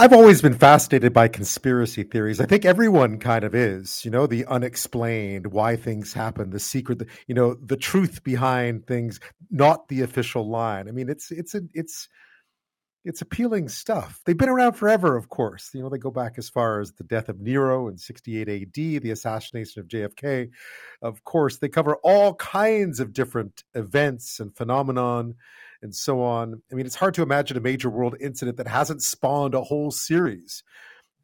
I've always been fascinated by conspiracy theories. I think everyone kind of is, you know, the unexplained, why things happen, the secret, you know, the truth behind things, not the official line. I mean, it's it's a, it's it's appealing stuff. They've been around forever, of course. You know, they go back as far as the death of Nero in 68 AD, the assassination of JFK. Of course, they cover all kinds of different events and phenomenon and so on. I mean, it's hard to imagine a major world incident that hasn't spawned a whole series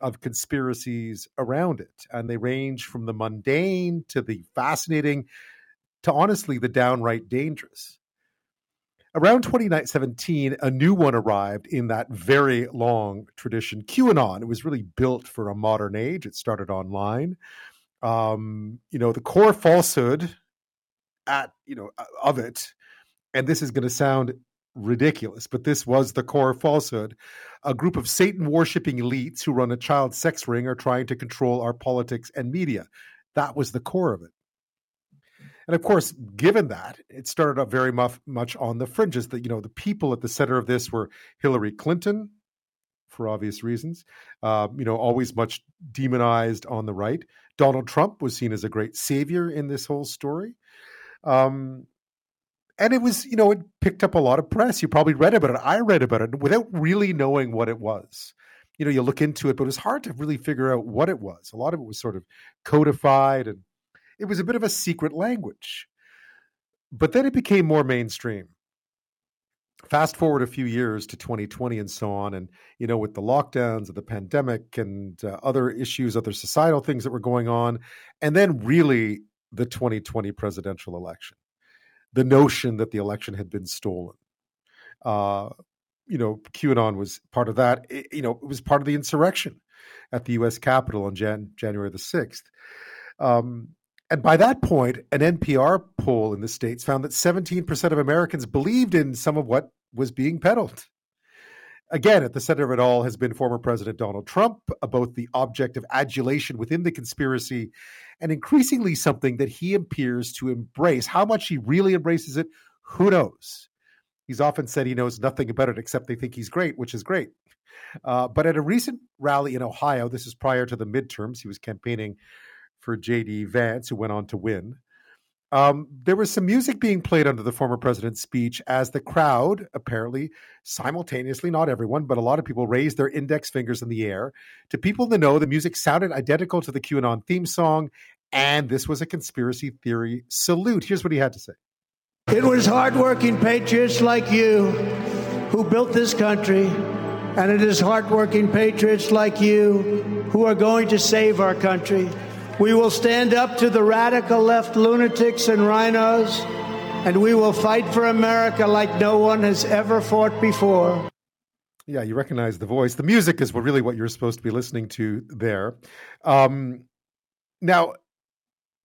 of conspiracies around it. And they range from the mundane to the fascinating to honestly the downright dangerous. Around 2017, a new one arrived in that very long tradition, QAnon. It was really built for a modern age. It started online. Um, you know, the core falsehood at, you know, of it and this is going to sound ridiculous, but this was the core falsehood. A group of Satan worshipping elites who run a child sex ring are trying to control our politics and media. That was the core of it. And of course, given that, it started up very much, much on the fringes. That you know, the people at the center of this were Hillary Clinton, for obvious reasons. Uh, you know, always much demonized on the right. Donald Trump was seen as a great savior in this whole story. Um, and it was you know it picked up a lot of press. You probably read about it. I read about it without really knowing what it was. You know you look into it but it was hard to really figure out what it was. A lot of it was sort of codified and it was a bit of a secret language. But then it became more mainstream. Fast forward a few years to 2020 and so on and you know with the lockdowns of the pandemic and uh, other issues other societal things that were going on and then really the 2020 presidential election the notion that the election had been stolen. Uh, you know, QAnon was part of that. It, you know, it was part of the insurrection at the U.S. Capitol on Jan- January the sixth. Um, and by that point, an NPR poll in the states found that 17% of Americans believed in some of what was being peddled. Again, at the center of it all has been former President Donald Trump, uh, both the object of adulation within the conspiracy and increasingly something that he appears to embrace. How much he really embraces it, who knows? He's often said he knows nothing about it except they think he's great, which is great. Uh, but at a recent rally in Ohio, this is prior to the midterms, he was campaigning for J.D. Vance, who went on to win. Um, there was some music being played under the former president's speech as the crowd, apparently simultaneously, not everyone, but a lot of people raised their index fingers in the air. To people in the know, the music sounded identical to the QAnon theme song, and this was a conspiracy theory salute. Here's what he had to say It was hardworking patriots like you who built this country, and it is hardworking patriots like you who are going to save our country. We will stand up to the radical left lunatics and RINOs, and we will fight for America like no one has ever fought before. Yeah, you recognize the voice. The music is really what you're supposed to be listening to there. Um, now,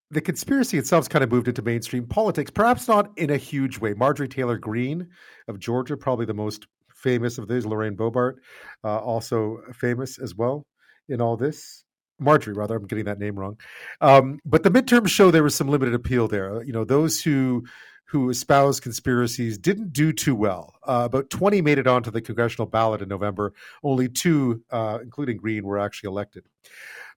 the conspiracy itself kind of moved into mainstream politics, perhaps not in a huge way. Marjorie Taylor Greene of Georgia, probably the most famous of these, Lorraine Boebert, uh, also famous as well in all this. Marjorie, rather, I'm getting that name wrong. Um, but the midterms show there was some limited appeal there. You know, those who who espouse conspiracies didn't do too well. Uh, about 20 made it onto the congressional ballot in November. Only two, uh, including Greene, were actually elected.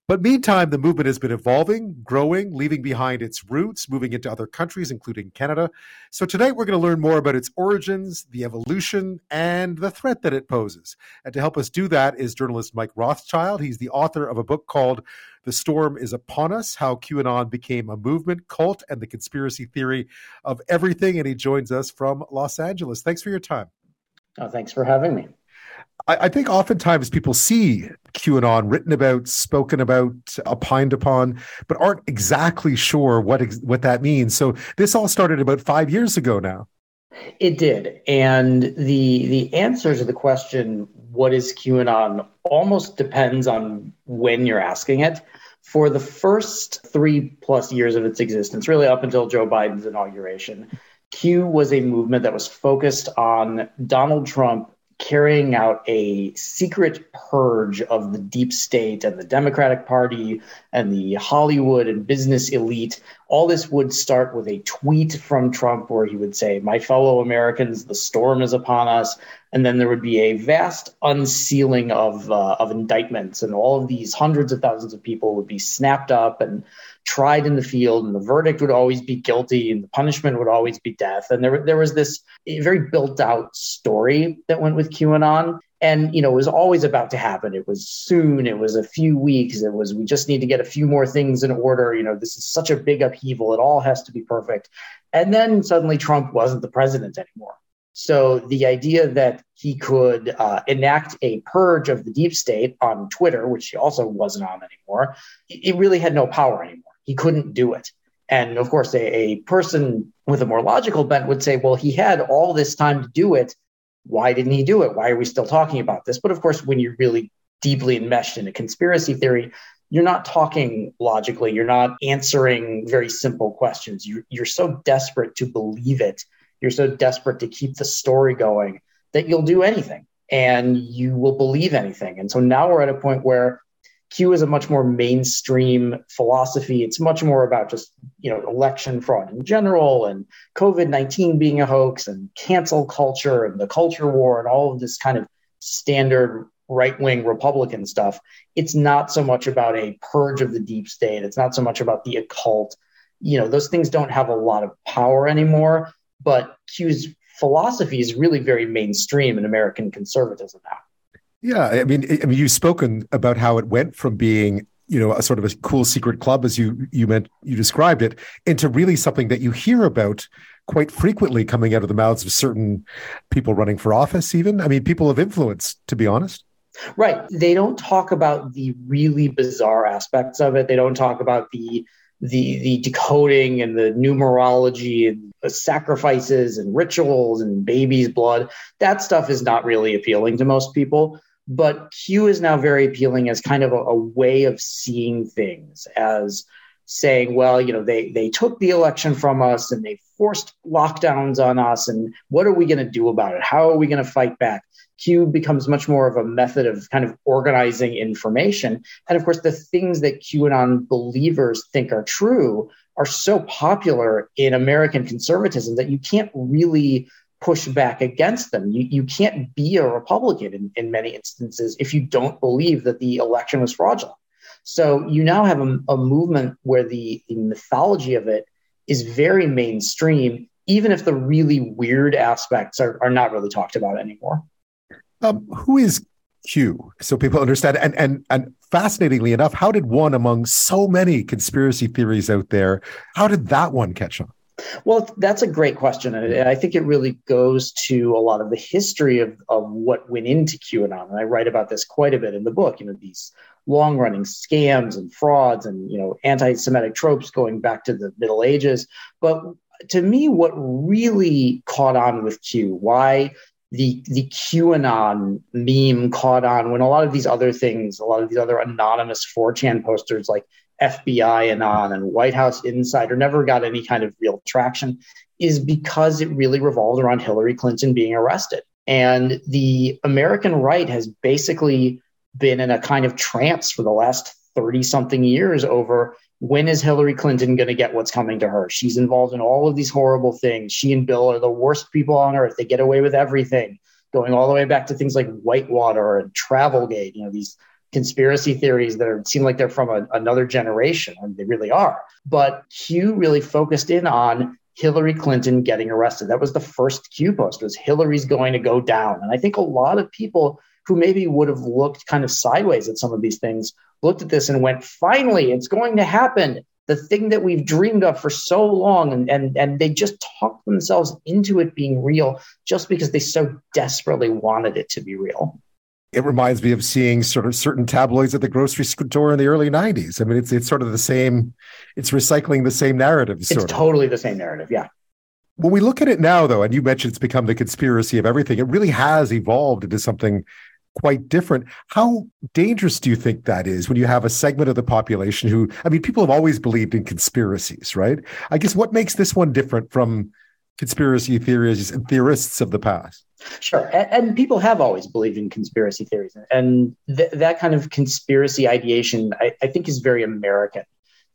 But meantime, the movement has been evolving, growing, leaving behind its roots, moving into other countries, including Canada. So tonight we're going to learn more about its origins, the evolution, and the threat that it poses. And to help us do that is journalist Mike Rothschild. He's the author of a book called The Storm is Upon Us How QAnon Became a Movement, Cult, and the Conspiracy Theory of Everything. And he joins us from Los Angeles. Thanks for your time. Oh, thanks for having me. I, I think oftentimes people see QAnon written about, spoken about, opined upon, but aren't exactly sure what ex- what that means. So this all started about five years ago now. It did, and the the answer to the question "What is QAnon?" almost depends on when you're asking it. For the first three plus years of its existence, really up until Joe Biden's inauguration, Q was a movement that was focused on Donald Trump carrying out a secret purge of the deep state and the Democratic Party and the Hollywood and business elite. All this would start with a tweet from Trump where he would say, My fellow Americans, the storm is upon us. And then there would be a vast unsealing of uh, of indictments, and all of these hundreds of thousands of people would be snapped up and tried in the field, and the verdict would always be guilty, and the punishment would always be death. And there there was this very built out story that went with QAnon. And you know, it was always about to happen. It was soon. It was a few weeks. It was we just need to get a few more things in order. You know, this is such a big upheaval. It all has to be perfect. And then suddenly Trump wasn't the president anymore so the idea that he could uh, enact a purge of the deep state on Twitter, which he also wasn't on anymore, it really had no power anymore. He couldn't do it. And of course, a, a person with a more logical bent would say, well, he had all this time to do it. Why didn't he do it? Why are we still talking about this? But of course, when you're really deeply enmeshed in a conspiracy theory, you're not talking logically. You're not answering very simple questions. You're, you're so desperate to believe it you're so desperate to keep the story going that you'll do anything and you will believe anything. And so now we're at a point where Q is a much more mainstream philosophy. It's much more about just, you know, election fraud in general and COVID-19 being a hoax and cancel culture and the culture war and all of this kind of standard right-wing Republican stuff. It's not so much about a purge of the deep state. It's not so much about the occult. You know, those things don't have a lot of power anymore but Q's philosophy is really very mainstream in American conservatism now. Yeah, I mean, I mean, you've spoken about how it went from being, you know, a sort of a cool secret club, as you you meant you described it, into really something that you hear about quite frequently coming out of the mouths of certain people running for office. Even, I mean, people of influence, to be honest. Right. They don't talk about the really bizarre aspects of it. They don't talk about the the the decoding and the numerology and the sacrifices and rituals and baby's blood that stuff is not really appealing to most people. But q is now very appealing as kind of a, a way of seeing things as saying well you know they they took the election from us and they forced lockdowns on us and what are we going to do about it? How are we going to fight back Q becomes much more of a method of kind of organizing information. And of course, the things that QAnon believers think are true are so popular in American conservatism that you can't really push back against them. You, you can't be a Republican in, in many instances if you don't believe that the election was fraudulent. So you now have a, a movement where the, the mythology of it is very mainstream, even if the really weird aspects are, are not really talked about anymore. Um, who is Q? So people understand. And and and fascinatingly enough, how did one among so many conspiracy theories out there? How did that one catch on? Well, that's a great question. And I think it really goes to a lot of the history of, of what went into QAnon. And I write about this quite a bit in the book, you know, these long running scams and frauds and, you know, anti Semitic tropes going back to the Middle Ages. But to me, what really caught on with Q, why the the QAnon meme caught on when a lot of these other things, a lot of these other anonymous 4chan posters like FBI Anon and White House Insider never got any kind of real traction, is because it really revolved around Hillary Clinton being arrested. And the American right has basically been in a kind of trance for the last 30 something years over when is Hillary Clinton going to get what's coming to her? She's involved in all of these horrible things. She and Bill are the worst people on earth. They get away with everything, going all the way back to things like Whitewater and Travelgate, you know, these conspiracy theories that are, seem like they're from a, another generation, and they really are. But Q really focused in on Hillary Clinton getting arrested. That was the first Q post was Hillary's going to go down. And I think a lot of people who maybe would have looked kind of sideways at some of these things looked at this and went, finally, it's going to happen. The thing that we've dreamed of for so long, and, and, and they just talked themselves into it being real just because they so desperately wanted it to be real. It reminds me of seeing sort of certain tabloids at the grocery store in the early 90s. I mean, it's it's sort of the same, it's recycling the same narrative. It's totally the same narrative, yeah. When we look at it now, though, and you mentioned it's become the conspiracy of everything, it really has evolved into something quite different. How dangerous do you think that is when you have a segment of the population who, I mean, people have always believed in conspiracies, right? I guess what makes this one different from conspiracy theories and theorists of the past? Sure. And, and people have always believed in conspiracy theories. And th- that kind of conspiracy ideation, I, I think, is very American.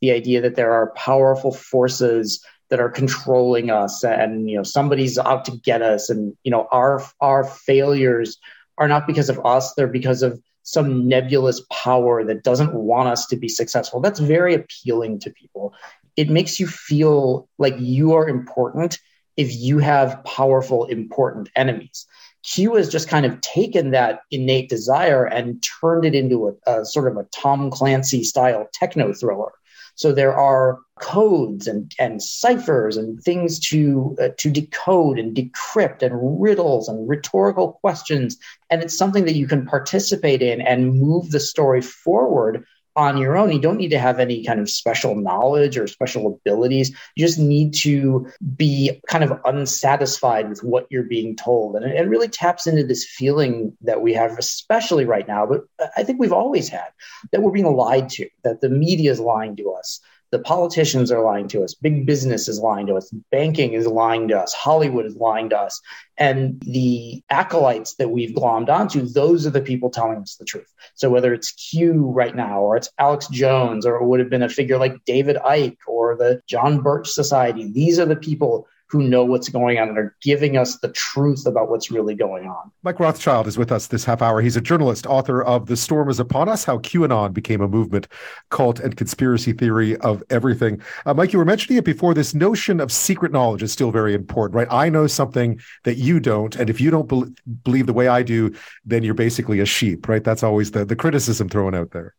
The idea that there are powerful forces that are controlling us and you know somebody's out to get us and you know our our failures are not because of us they're because of some nebulous power that doesn't want us to be successful. That's very appealing to people. It makes you feel like you are important if you have powerful important enemies. Q has just kind of taken that innate desire and turned it into a, a sort of a tom clancy style techno thriller so there are codes and, and ciphers and things to uh, to decode and decrypt and riddles and rhetorical questions. And it's something that you can participate in and move the story forward on your own. You don't need to have any kind of special knowledge or special abilities. You just need to be kind of unsatisfied with what you're being told. And it, really taps into this feeling that we have, especially right now, but I think we've always had that we're being lied to, that the media is lying to us, the politicians are lying to us. Big business is lying to us. Banking is lying to us. Hollywood is lying to us. And the acolytes that we've glommed onto those are the people telling us the truth. So whether it's q right now or it's alex jones or it would have been a figure like david icke or the john birch society these are the people who know what's going on and are giving us the truth about what's really going on. Mike Rothschild is with us this half hour. He's a journalist, author of The Storm is Upon Us How QAnon Became a Movement, Cult, and Conspiracy Theory of Everything. Uh, Mike, you were mentioning it before. This notion of secret knowledge is still very important, right? I know something that you don't. And if you don't be- believe the way I do, then you're basically a sheep, right? That's always the, the criticism thrown out there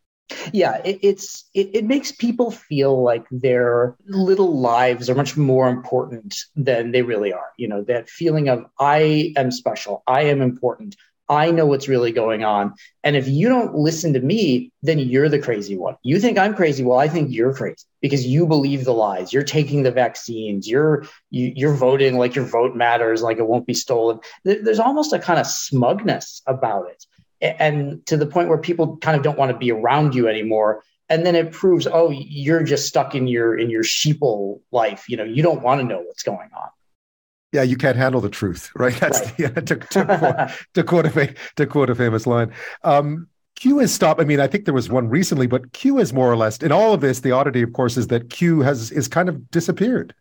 yeah it, it's it, it, makes people feel like their little lives are much more important than they really are. You know that feeling of i am special. I am important. I know what's really going on. And if you don't listen to me then you're the crazy one. You think i'm crazy. Well i think you're crazy because you believe the lies. You're taking the vaccines. You're you, are you are voting like your vote matters like it won't be stolen. There's almost a kind of smugness about it and to the point where people kind of don't want to be around you anymore and then it proves oh you're just stuck in your in your sheeple life you know you don't want to know what's going on yeah you can't handle the truth right that's right. The, to, to, quote, to, quote a, to quote a famous line um, Q has stopped. I mean, I think there was one recently, but Q is more or less in all of this. The oddity, of course, is that Q has is kind of disappeared.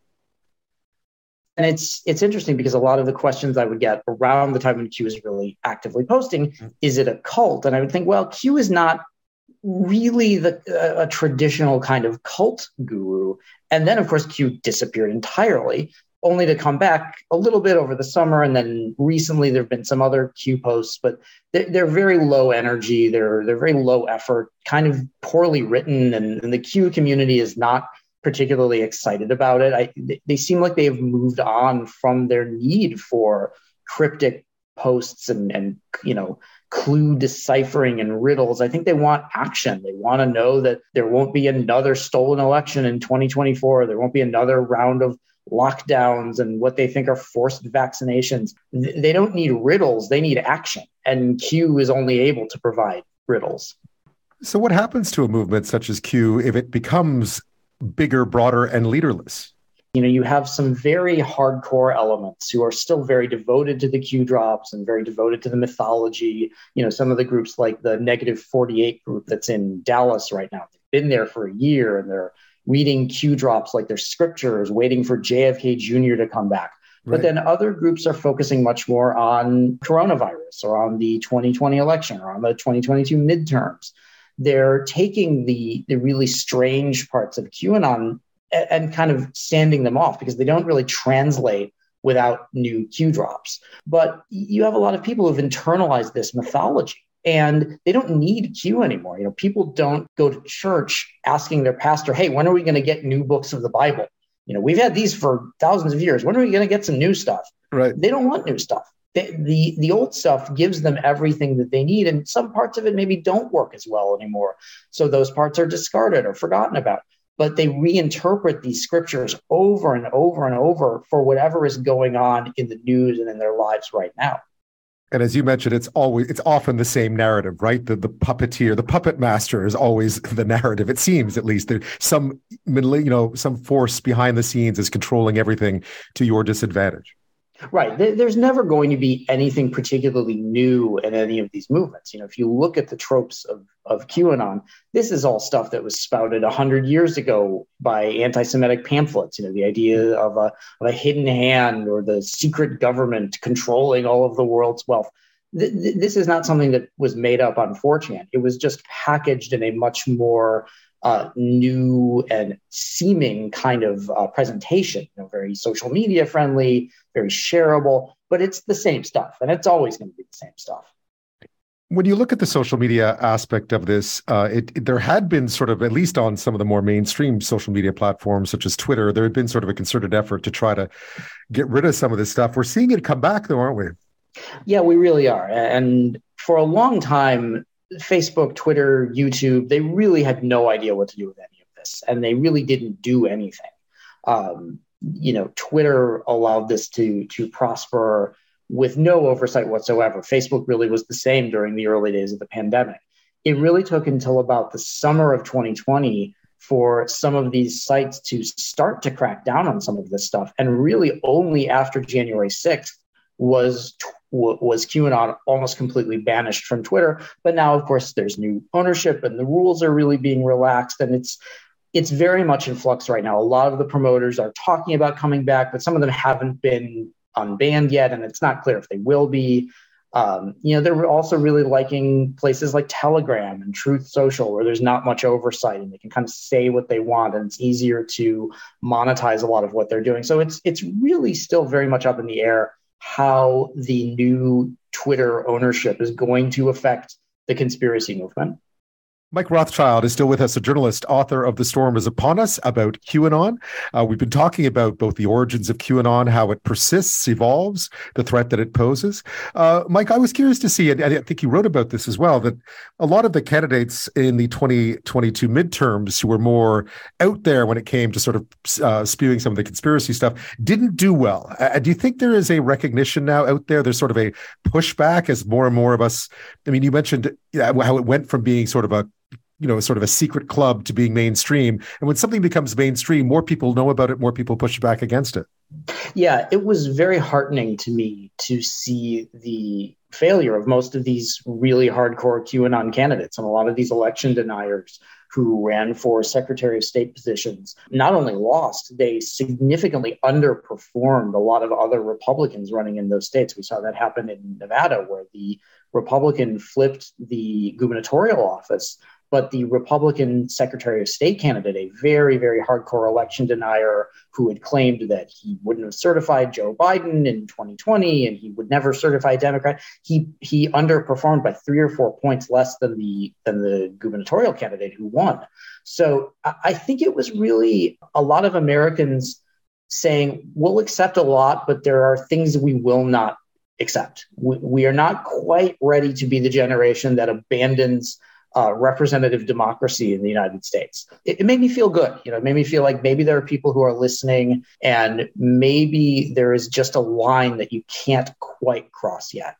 And it's it's interesting because a lot of the questions I would get around the time when Q is really actively posting, mm-hmm. is it a cult? And I would think, well, Q is not really the a traditional kind of cult guru. And then of course Q disappeared entirely, only to come back a little bit over the summer. And then recently there have been some other Q posts, but they're, they're very low energy. They're they're very low effort, kind of poorly written, and, and the Q community is not particularly excited about it. I, they seem like they've moved on from their need for cryptic posts and, and you know clue deciphering and riddles. I think they want action. They want to know that there won't be another stolen election in 2024. There won't be another round of lockdowns and what they think are forced vaccinations. They don't need riddles, they need action. And Q is only able to provide riddles. So, what happens to a movement such as Q if it becomes bigger, broader, and leaderless. You know, you have some very hardcore elements who are still very devoted to the Q drops and very devoted to the mythology. You know, some of the groups like the Negative 48 group that's in Dallas right now, they've been there for a year and they're reading Q drops like they're scriptures, waiting for JFK Jr. to come back. Right. But then other groups are focusing much more on coronavirus or on the 2020 election or on the 2022 midterms they're taking the the really strange parts of QAnon and, and kind of sanding them off because they don't really translate without new Q drops. But you have a lot of people who've internalized this mythology and they don't need Q anymore. You know, people don't go to church asking their pastor, "Hey, when are we going to get new books of the Bible?" You know, we've had these for thousands of years. When are we going to get some new stuff? Right. They don't want new stuff the, the old stuff gives them everything that they need. And some parts of it maybe don't work as well anymore. So those parts are discarded or forgotten about. But they reinterpret these scriptures over and over and over for whatever is going on in the news and in their lives right now. And as you mentioned it's always it's often the same narrative right? The the puppeteer the puppet master is always the narrative it seems at least. There's some you know some force behind the scenes is controlling everything to your disadvantage Right. There's never going to be anything particularly new in any of these movements. You know, if you look at the tropes of, of QAnon, this is all stuff that was spouted 100 years ago by anti Semitic pamphlets. You know, the idea of a, of a hidden hand or the secret government controlling all of the world's wealth. this is not something that was made up on 4chan. It was just packaged in a much more uh, new and seeming kind of uh, presentation, you know, very social media friendly, very shareable, but it's the same stuff and it's always going to be the same stuff. When you look at the social media aspect of this, uh, it, it, there had been sort of, at least on some of the more mainstream social media platforms, such as Twitter, there had been sort of a concerted effort to try to get rid of some of this stuff. We're seeing it come back, though, aren't we? Yeah, we really are. And for a long time, Facebook, Twitter, YouTube, they really had no idea what to do with any of this, and they really didn't do anything. Um, you know, Twitter allowed this to to prosper with no oversight whatsoever. Facebook really was the same during the early days of the pandemic. It really took until about the summer of 2020 for some of these sites to start to crack down on some of this stuff, and really only after January 6th was was QAnon almost completely banished from Twitter. But now, of course, there's new ownership and the rules are really being relaxed, and it's it's very much in flux right now. A lot of the promoters are talking about coming back, but some of them haven't been unbanned yet, and it's not clear if they will be. Um, you know, they're also really liking places like Telegram and Truth Social, where there's not much oversight and they can kind of say what they want, and it's easier to monetize a lot of what they're doing. So it's it's really still very much up in the air how the new Twitter ownership is going to affect the conspiracy movement. Mike Rothschild is still with us, a journalist, author of The Storm is Upon Us about QAnon. Uh, we've been talking about both the origins of QAnon, how it persists, evolves, the threat that it poses. Uh, Mike, I was curious to see, and I think you wrote about this as well, that a lot of the candidates in the 2022 midterms who were more out there when it came to sort of uh, spewing some of the conspiracy stuff didn't do well. Uh, do you think there is a recognition now out there? There's sort of a pushback as more and more of us. I mean, you mentioned how it went from being sort of a you know sort of a secret club to being mainstream. And when something becomes mainstream more people know about it more people push back against it. Yeah it was very heartening to me to see the failure of most of these really hardcore qanon candidates and a lot of these election deniers who ran for secretary of state positions. Not only lost they significantly underperformed a lot of other republicans running in those states. We saw that happen in nevada where the republican flipped the gubernatorial office but the Republican Secretary of State candidate, a very, very hardcore election denier who had claimed that he wouldn't have certified Joe Biden in 2020 and he would never certify a Democrat, he he underperformed by three or four points less than the than the gubernatorial candidate who won. So I think it was really a lot of Americans saying, we'll accept a lot, but there are things we will not accept. We, we are not quite ready to be the generation that abandons uh, representative democracy in the United States. It, it, made me feel good. You know, it made me feel like maybe there are people who are listening, and maybe there is just a line that you can't quite cross yet.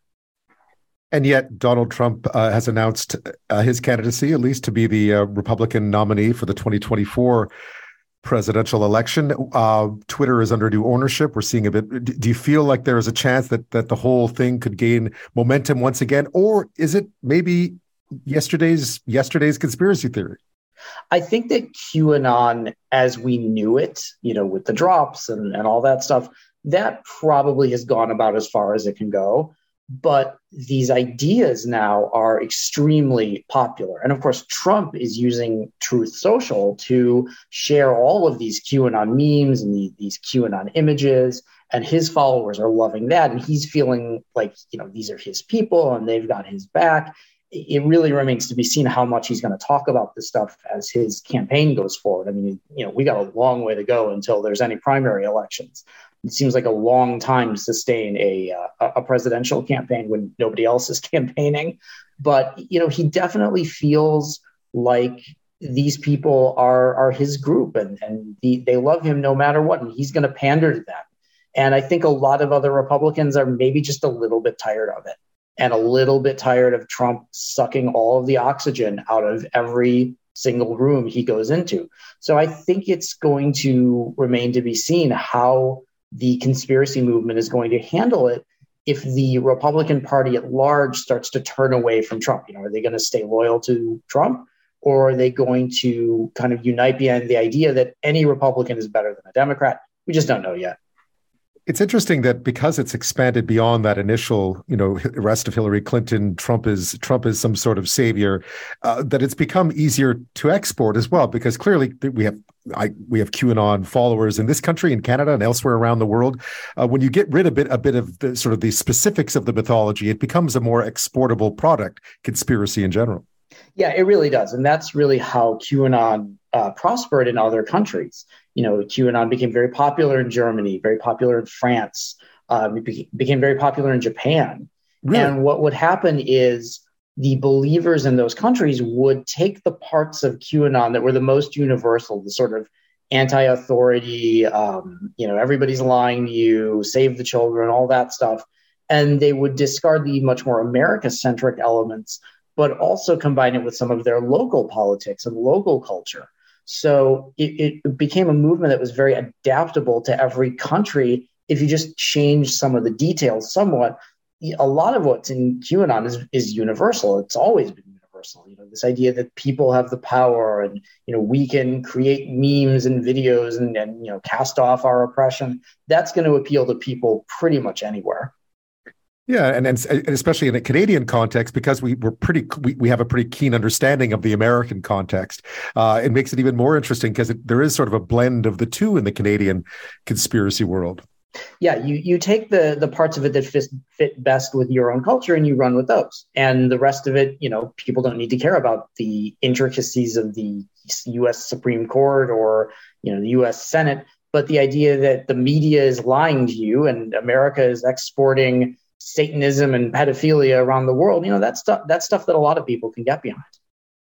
And yet, Donald Trump uh, has announced uh, his candidacy, at least to be the uh, Republican nominee for the 2024 presidential election. Uh, Twitter is under new ownership. We're seeing a bit. Do you feel like there is a chance that that the whole thing could gain momentum once again, or is it maybe yesterday's yesterday's conspiracy theory. I think that QAnon, as we knew it, you know, with the drops and, and all that stuff, that probably has gone about as far as it can go. But these ideas now are extremely popular. And of course, Trump is using Truth Social to share all of these QAnon memes and the, these QAnon images. And his followers are loving that. And he's feeling like, you know, these are his people and they've got his back it really remains to be seen how much he's going to talk about this stuff as his campaign goes forward. I mean, you know, we got a long way to go until there's any primary elections. It seems like a long time to sustain a uh, a presidential campaign when nobody else is campaigning. But you know, he definitely feels like these people are are his group and and the, they love him no matter what, and he's going to pander to them. And I think a lot of other Republicans are maybe just a little bit tired of it and a little bit tired of Trump sucking all of the oxygen out of every single room he goes into. So I think it's going to remain to be seen how the conspiracy movement is going to handle it if the Republican Party at large starts to turn away from Trump. You know, are they going to stay loyal to Trump? Or are they going to kind of unite behind the idea that any Republican is better than a Democrat? We just don't know yet. It's interesting that because it's expanded beyond that initial, you know, arrest of Hillary Clinton, Trump is Trump is some sort of savior, uh, that it's become easier to export as well. Because clearly we have I, we have QAnon followers in this country, in Canada, and elsewhere around the world. Uh, when you get rid a bit, a bit of the sort of the specifics of the mythology, it becomes a more exportable product. Conspiracy in general. Yeah, it really does, and that's really how QAnon uh, prospered in other countries. You know, QAnon became very popular in Germany, very popular in France, um, it became very popular in Japan. Really? And what would happen is the believers in those countries would take the parts of QAnon that were the most universal, the sort of anti-authority, um, you know, everybody's lying to you, save the children, all that stuff, and they would discard the much more America-centric elements, but also combine it with some of their local politics and local culture. So it, it became a movement that was very adaptable to every country if you just change some of the details somewhat. A lot of what's in QAnon is, is universal. It's always been universal. You know, this idea that people have the power and, you know, we can create memes and videos and, and you know, cast off our oppression. That's going to appeal to people pretty much anywhere. Yeah, and, and especially in a Canadian context, because we we're pretty we, we have a pretty keen understanding of the American context. Uh, it makes it even more interesting because there is sort of a blend of the two in the Canadian conspiracy world. Yeah, you you take the the parts of it that fit, fit best with your own culture and you run with those, and the rest of it, you know, people don't need to care about the intricacies of the U.S. Supreme Court or you know the U.S. Senate, but the idea that the media is lying to you and America is exporting Satanism and pedophilia around the world, you know, that's stuff that's stuff that a lot of people can get behind.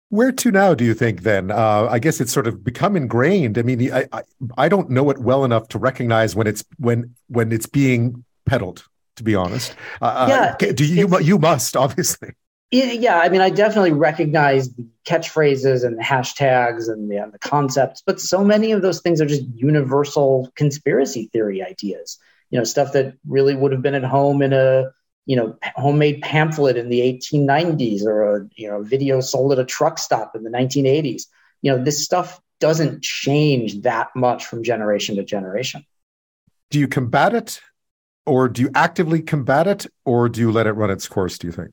Where to now? Do you think? Then uh, I guess it's sort of become ingrained. I mean, I, I, I don't know it well enough to recognize when it's when when it's being peddled. To be honest, uh, uh yeah, do you you must obviously. Yeah, I mean, I definitely recognize the catchphrases and the hashtags and the, and the concepts, but so many of those things are just universal conspiracy theory ideas you know stuff that really would have been at home in a you know homemade pamphlet in the 1890s or a you know video sold at a truck stop in the 1980s you know this stuff doesn't change that much from generation to generation. Do you combat it or do you actively combat it or do you let it run its course do you think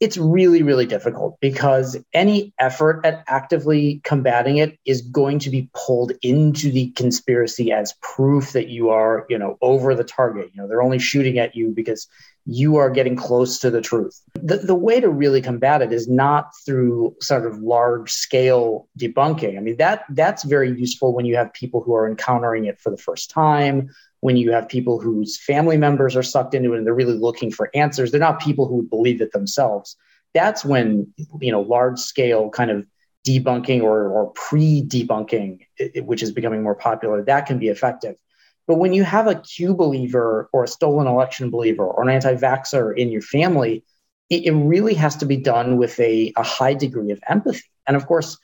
it's really really difficult because any effort at actively combating it is going to be pulled into the conspiracy as proof that you are you know over the target. You know they're only shooting at you because you are getting close to the truth. The, the way to really combat it is not through sort of large scale debunking. I mean that that's very useful when you have people who are encountering it for the first time when you have people whose family members are sucked into it and they're really looking for answers. They're not people who would believe it themselves. That's when you know large scale kind of debunking or, or pre-debunking which is becoming more popular that can be effective but when you have a q believer or a stolen election believer or an anti-vaxxer in your family it, it really has to be done with a, a high degree of empathy and of course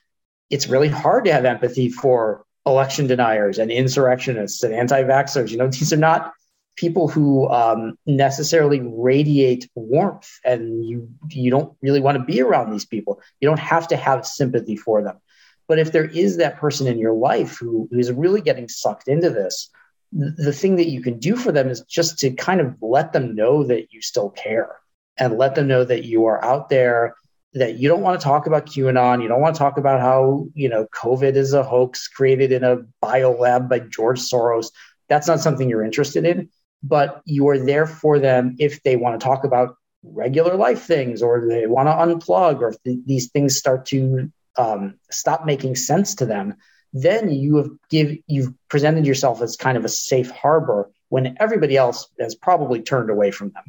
it's really hard to have empathy for election deniers and insurrectionists and anti-vaxxers. You know, these are not people who um, necessarily radiate warmth, and you you don't really want to be around these people. You don't have to have sympathy for them. But if there is that person in your life who, who is really getting sucked into this, the thing that you can do for them is just to kind of let them know that you still care and let them know that you are out there that you don't want to talk about QAnon. You don't want to talk about how, you know, COVID is a hoax created in a bio lab by George Soros. That's not something you're interested in, but you are there for them if they want to talk about regular life things or they want to unplug or if th- these things start to um, stop making sense to them then you have give you've presented yourself as kind of a safe harbor when everybody else has probably turned away from them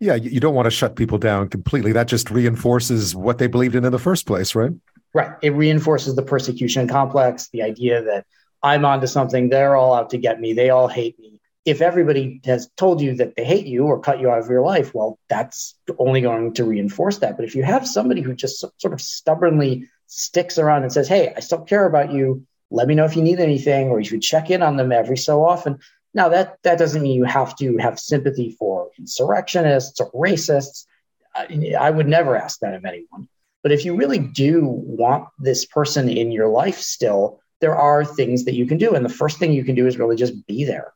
yeah, you don't want to shut people down completely. That just reinforces what they believed in in the first place, right? Right. It reinforces the persecution complex, the idea that I'm onto something, they're all out to get me, they all hate me. If everybody has told you that they hate you or cut you out of your life, well, that's only going to reinforce that. But if you have somebody who just sort of stubbornly sticks around and says, Hey, I still care about you, let me know if you need anything, or you should check in on them every so often, Now, that, that doesn't mean you have to have sympathy for insurrectionists or racists. I, I would never ask that of anyone. But if you really do want this person in your life still, there are things that you can do. And the first thing you can do is really just be there.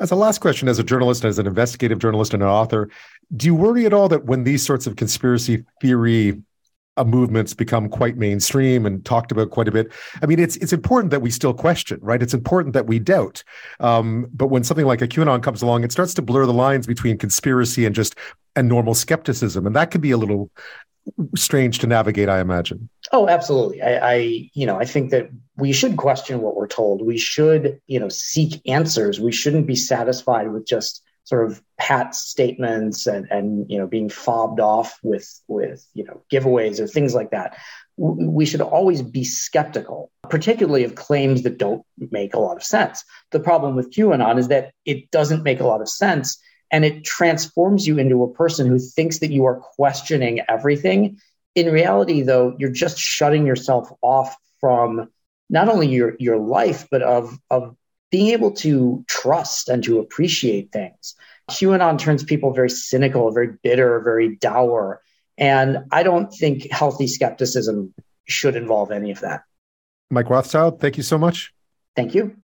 As a last question, as a journalist, as an investigative journalist and an author, do you worry at all that when these sorts of conspiracy theory uh, movements become quite mainstream and talked about quite a bit. I mean, it's it's important that we still question, right? It's important that we doubt. Um, but when something like a QAnon comes along, it starts to blur the lines between conspiracy and just and normal skepticism, and that can be a little strange to navigate, I imagine. Oh, absolutely. I, I, you know, I think that we should question what we're told. We should, you know, seek answers. We shouldn't be satisfied with just sort of pat statements and and you know being fobbed off with with you know giveaways or things like that. We should always be skeptical particularly of claims that don't make a lot of sense. The problem with qanon is that it doesn't make a lot of sense and it transforms you into a person who thinks that you are questioning everything. In reality though you're just shutting yourself off from not only your your life but of of being able to trust and to appreciate things. QAnon turns people very cynical, very bitter, very dour. And I don't think healthy skepticism should involve any of that. Mike Rothschild, thank you so much. Thank you.